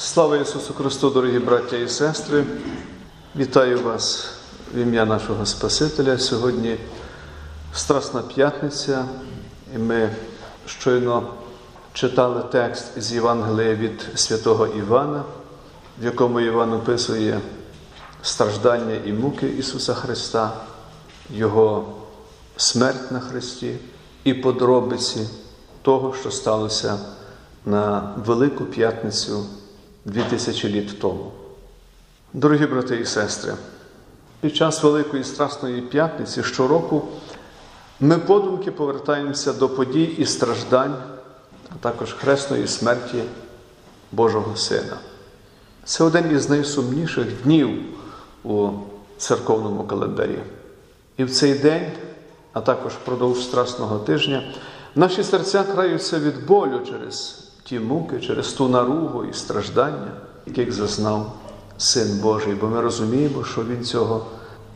Слава Ісусу Христу, дорогі браття і сестри! Вітаю вас в ім'я нашого Спасителя. Сьогодні Страсна п'ятниця, і ми щойно читали текст з Євангелія від святого Івана, в якому Іван описує страждання і муки Ісуса Христа, Його смерть на Христі і подробиці того, що сталося на Велику П'ятницю 2000 літ тому. Дорогі брати і сестри, під час Великої Страсної П'ятниці щороку ми подумки повертаємося до подій і страждань, а також хресної смерті Божого Сина. Це один із найсумніших днів у церковному календарі. І в цей день, а також впродовж Страсного тижня, наші серця краються від болю через ті муки, через ту наругу і страждання, яких зазнав Син Божий, бо ми розуміємо, що Він цього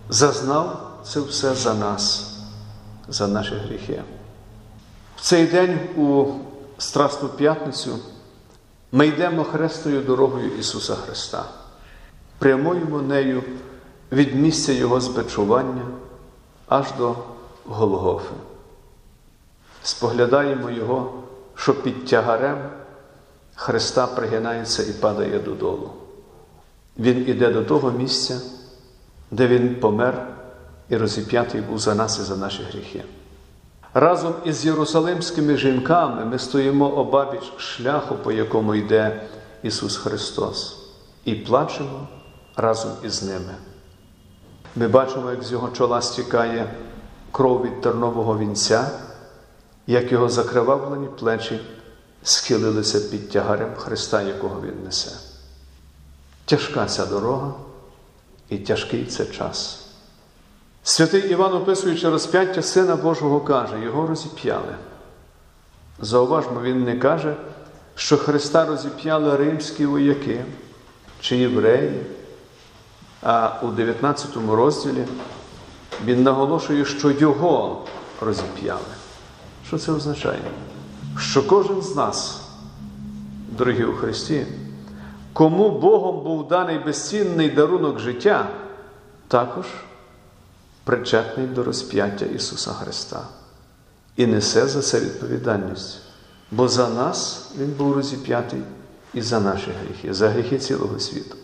зазнав це все за нас, за наші гріхи. В цей день у Страсну п'ятницю ми йдемо хресною дорогою Ісуса Христа, прямуємо нею від місця Його збечування аж до Голгофи. Споглядаємо Його, що під тягарем Христа пригинається і падає додолу. Він іде до того місця, де Він помер і розіп'ятий був за нас і за наші гріхи. Разом із єрусалимськими жінками ми стоїмо обабіч шляху, по якому йде Ісус Христос, і плачемо разом із ними. Ми бачимо, як з його чола стікає кров від тернового вінця, як його закривавлені плечі схилилися під тягарем Христа, якого Він несе. Тяжка ця дорога і тяжкий це час. Святий Іван, описуючи розп'яття Сина Божого, каже, його розіп'яли. Зауважмо, він не каже, що Христа розіп'яли римські вояки чи євреї, а у 19 розділі він наголошує, що його розіп'яли. Що це означає? Що кожен з нас, дорогі у Христі, кому Богом був даний безцінний дарунок життя, також причетний до розп'яття Ісуса Христа і несе за це відповідальність. Бо за нас Він був розіп'ятий і за наші гріхи, за гріхи цілого світу.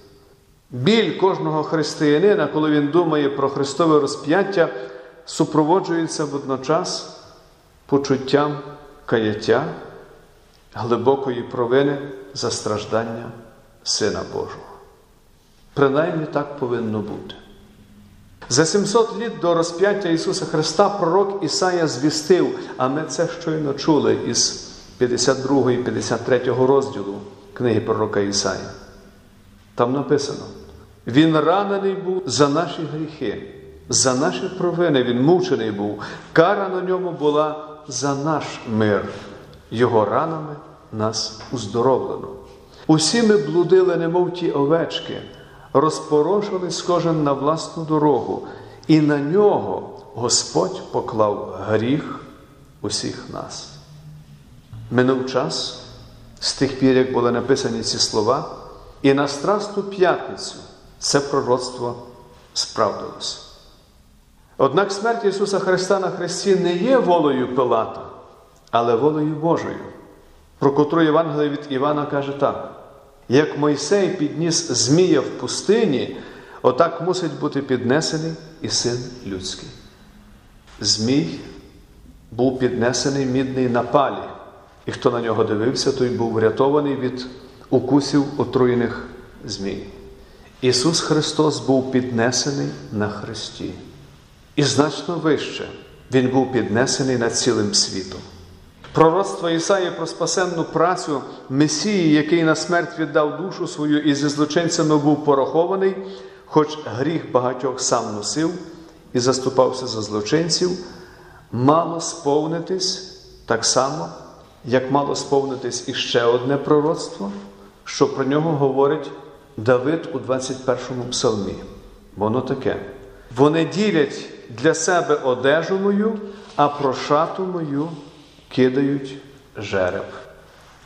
Біль кожного християнина, коли він думає про Христове розп'яття, супроводжується водночас почуттям каяття, глибокої провини за страждання Сина Божого. Принаймні так повинно бути. За 700 літ до розп'яття Ісуса Христа пророк Ісая звістив, а ми це щойно чули із 52 і 53 розділу книги пророка Ісая. Там написано: Він ранений був за наші гріхи, за наші провини, Він мучений був. Кара на ньому була за наш мир, Його ранами нас уздоровлено. Усі ми блудили, немов ті овечки, розпорошились кожен на власну дорогу, і на нього Господь поклав гріх усіх нас. Минув час з тих пір, як були написані ці слова, і на Страстну п'ятницю це пророцтво справдилося. Однак смерть Ісуса Христа на Христі не є волею Пилата, але волею Божою, про котру Євангеліє від Івана каже так: як Мойсей підніс Змія в пустині, отак мусить бути піднесений і син людський. Змій був піднесений мідний на палі, і хто на нього дивився, той був врятований від укусів отруєних змій. Ісус Христос був піднесений на Христі. І значно вище Він був піднесений над цілим світом. Пророцтво Ісаї про спасенну працю Месії, який на смерть віддав душу свою і зі злочинцями був порахований, хоч гріх багатьох сам носив і заступався за злочинців, мало сповнитись так само, як мало сповнитись іще одне пророцтво, що про нього говорить Давид у 21 му псалмі. Воно таке. Вони ділять для себе одежу мою, а про шату мою кидають жереб.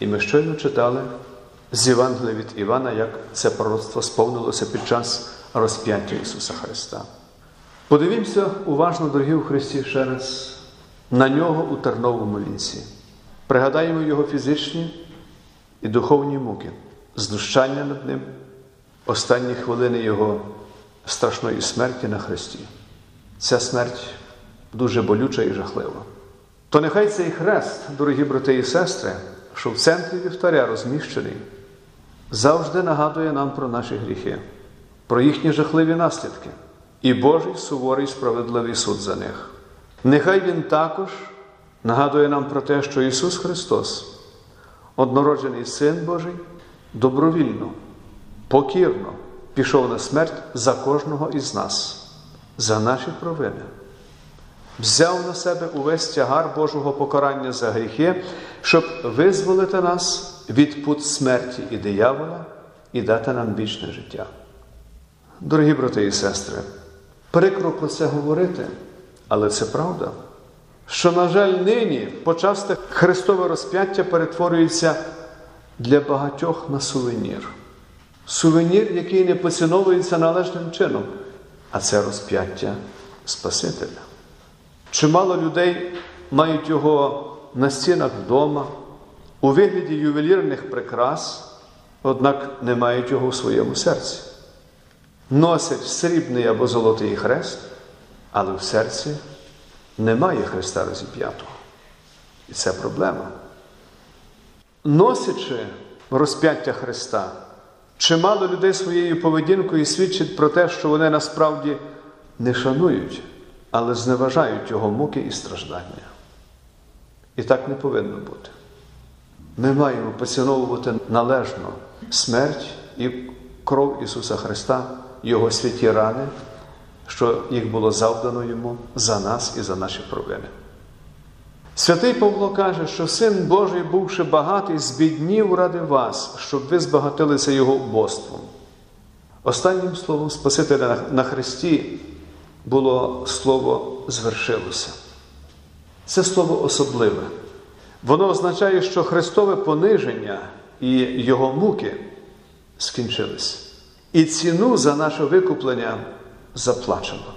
І ми щойно читали з Євангелія від Івана, як це пророцтво сповнилося під час розп'яття Ісуса Христа. Подивімося уважно, дорогі у Христі, ще раз на нього у терновому лінці. Пригадаємо Його фізичні і духовні муки, знущання над ним, останні хвилини Його страшної смерті на Христі. Ця смерть дуже болюча і жахлива. То нехай цей хрест, дорогі брати і сестри, що в центрі вівтаря розміщений, завжди нагадує нам про наші гріхи, про їхні жахливі наслідки і Божий суворий справедливий суд за них. Нехай Він також нагадує нам про те, що Ісус Христос, однороджений Син Божий, добровільно, покірно пішов на смерть за кожного із нас, за наші провини. Взяв на себе увесь тягар Божого покарання за гріхи, щоб визволити нас від пут смерті і диявола і дати нам вічне життя. Дорогі брати і сестри, прикро про це говорити, але це правда, що, на жаль, нині почасте Христове розп'яття перетворюється для багатьох на сувенір. Сувенір, який не поціновується належним чином, а це розп'яття Спасителя. Чимало людей мають його на стінах вдома, у вигляді ювелірних прикрас, однак не мають його у своєму серці. Носять срібний або золотий хрест, але в серці немає Христа розіп'ятого. І це проблема. Носячи розп'яття Христа, чимало людей своєю поведінкою свідчить про те, що вони насправді не шанують, але зневажають Його муки і страждання. І так не повинно бути. Ми маємо поціновувати належно смерть і кров Ісуса Христа, Його святі рани, що їх було завдано Йому за нас і за наші провини. Святий Павло каже, що Син Божий, бувши багатий, збіднів ради вас, щоб ви збагатилися Його убоством. Останнім словом Спасителя на Христі було слово звершилося. Це слово особливе. Воно означає, що Христове пониження і Його муки скінчились. І ціну за наше викуплення заплачено.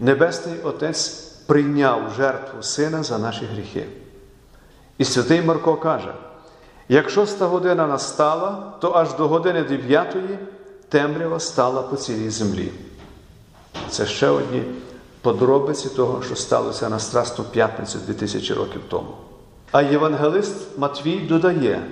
Небесний Отець прийняв жертву Сина за наші гріхи. І святий Марко каже: якщо ста година настала, то аж до години дев'ятої темрява стала по цілій землі. Це ще одні подробиці того, що сталося на Страсну п'ятницю 2000 років тому. А євангелист Матвій додає: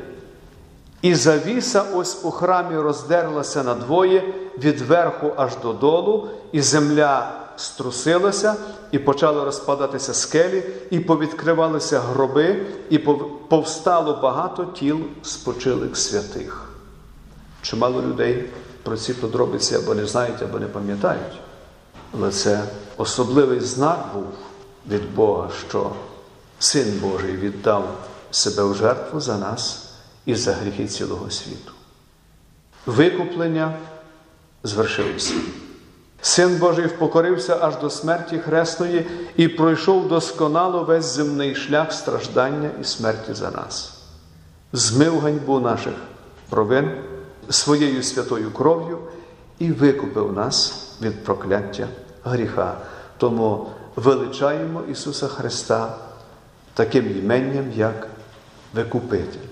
і завіса ось у храмі роздерлася надвоє від верху аж додолу, і земля струсилася, і почали розпадатися скелі, і повідкривалися гроби, і повстало багато тіл спочилих святих. Чимало людей про ці подробиці або не знають, або не пам'ятають. Але це особливий знак був від Бога, що Син Божий віддав себе в жертву за нас і за гріхи цілого світу. Викуплення звершилося. Син Божий впокорився аж до смерті Хресної і пройшов досконало весь земний шлях страждання і смерті за нас, змив ганьбу наших провин своєю святою кров'ю і викупив нас від прокляття гріха. Тому величаємо Ісуса Христа таким іменням, як Викупитель.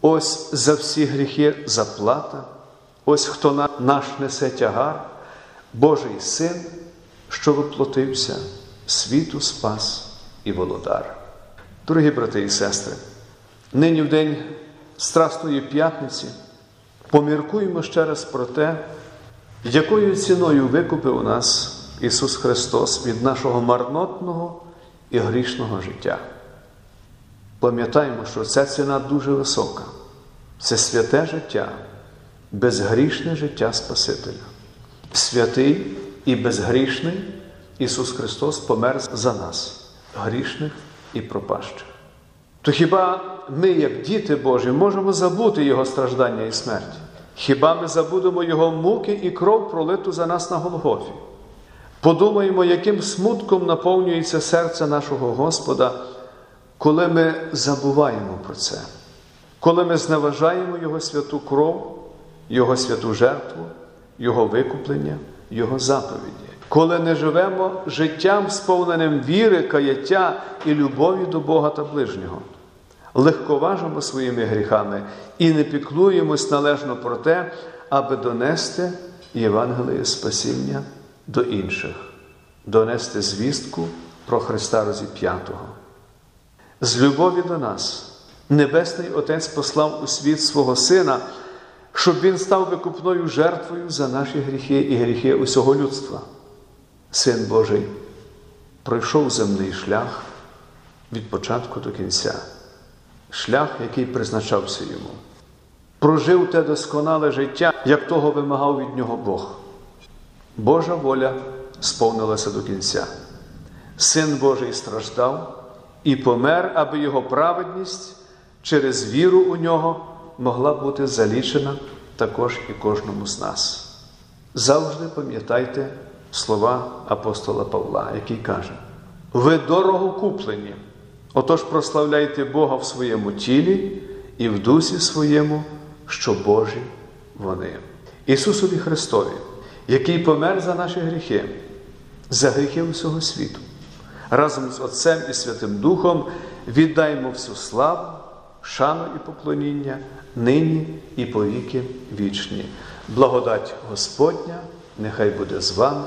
Ось за всі гріхи заплата, ось хто наш несе тягар, Божий Син, що воплотився, світу спас і володар. Дорогі брати і сестри, нині в день Страсної п'ятниці поміркуємо ще раз про те, якою ціною викупив нас Ісус Христос від нашого марнотного і грішного життя. Пам'ятаємо, що ця ціна дуже висока. Це святе життя, безгрішне життя Спасителя. Святий і безгрішний Ісус Христос помер за нас, грішних і пропащих. То хіба ми, як діти Божі, можемо забути Його страждання і смерть? Хіба ми забудемо Його муки і кров пролиту за нас на Голгофі? Подумаємо, яким смутком наповнюється серце нашого Господа, коли ми забуваємо про це. коли ми зневажаємо Його святу кров, Його святу жертву, Його викуплення, Його заповіді, коли не живемо життям, сповненим віри, каяття і любові до Бога та ближнього, легковажимо своїми гріхами і не піклуємось належно про те, аби донести Євангеліє спасіння до інших, донести звістку про Христа розіп'ятого. З любові до нас Небесний Отець послав у світ свого Сина, щоб Він став викупною жертвою за наші гріхи і гріхи усього людства. Син Божий пройшов земний шлях від початку до кінця, шлях, який призначався йому. Прожив те досконале життя, як того вимагав від нього Бог. Божа воля сповнилася до кінця. Син Божий страждав і помер, аби його праведність через віру у нього могла бути залічена також і кожному з нас. Завжди пам'ятайте слова апостола Павла, який каже: ви дорого куплені, отож прославляйте Бога в своєму тілі і в дусі своєму, що Божі вони. Ісусові Христові, який помер за наші гріхи, за гріхи усього світу. Разом з Отцем і Святим Духом віддаймо всю славу, шану і поклоніння нині і повіки вічні. Благодать Господня, нехай буде з вами.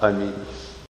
Амінь.